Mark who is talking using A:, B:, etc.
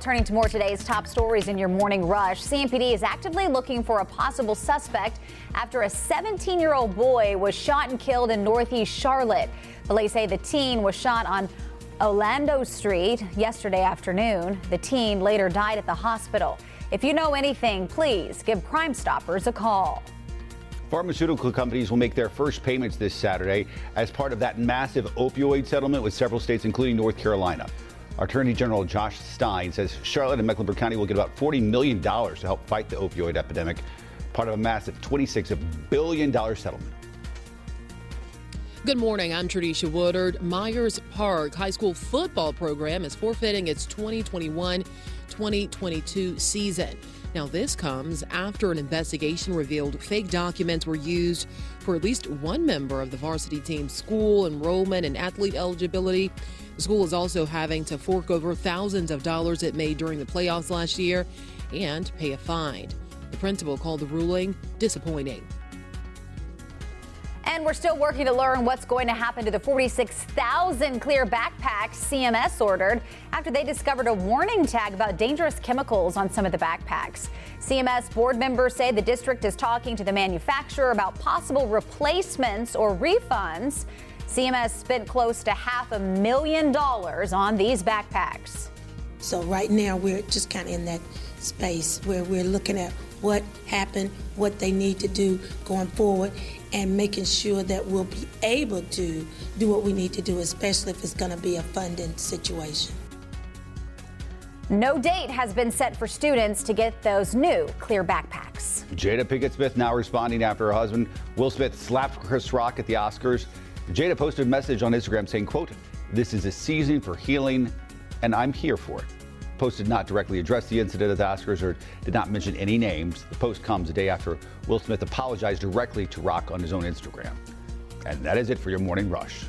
A: turning to more today's top stories in your morning rush. CMPD is actively looking for a possible suspect after a 17 year old boy was shot and killed in Northeast Charlotte. Police say the teen was shot on Orlando Street yesterday afternoon. The teen later died at the hospital. If you know anything, please give Crime Stoppers a call.
B: Pharmaceutical companies will make their first payments this Saturday as part of that massive opioid settlement with several states, including North Carolina. Attorney General Josh Stein says Charlotte and Mecklenburg County will get about $40 million to help fight the opioid epidemic, part of a massive $26 billion settlement.
C: Good morning. I'm Tradisha Woodard. Myers Park High School football program is forfeiting its 2021 2022 season. Now, this comes after an investigation revealed fake documents were used for at least one member of the varsity team's school enrollment and athlete eligibility. The school is also having to fork over thousands of dollars it made during the playoffs last year and pay a fine. The principal called the ruling disappointing.
A: And we're still working to learn what's going to happen to the 46,000 clear backpacks CMS ordered after they discovered a warning tag about dangerous chemicals on some of the backpacks. CMS board members say the district is talking to the manufacturer about possible replacements or refunds. CMS spent close to half a million dollars on these backpacks.
D: So, right now, we're just kind of in that space where we're looking at what happened, what they need to do going forward, and making sure that we'll be able to do what we need to do, especially if it's going to be a funding situation.
A: No date has been set for students to get those new clear backpacks.
B: Jada Pinkett Smith now responding after her husband Will Smith slapped Chris Rock at the Oscars. Jada posted a message on Instagram saying, quote, this is a season for healing and I'm here for it. The post did not directly address the incident at the Oscars or did not mention any names. The post comes a day after Will Smith apologized directly to Rock on his own Instagram. And that is it for your morning rush.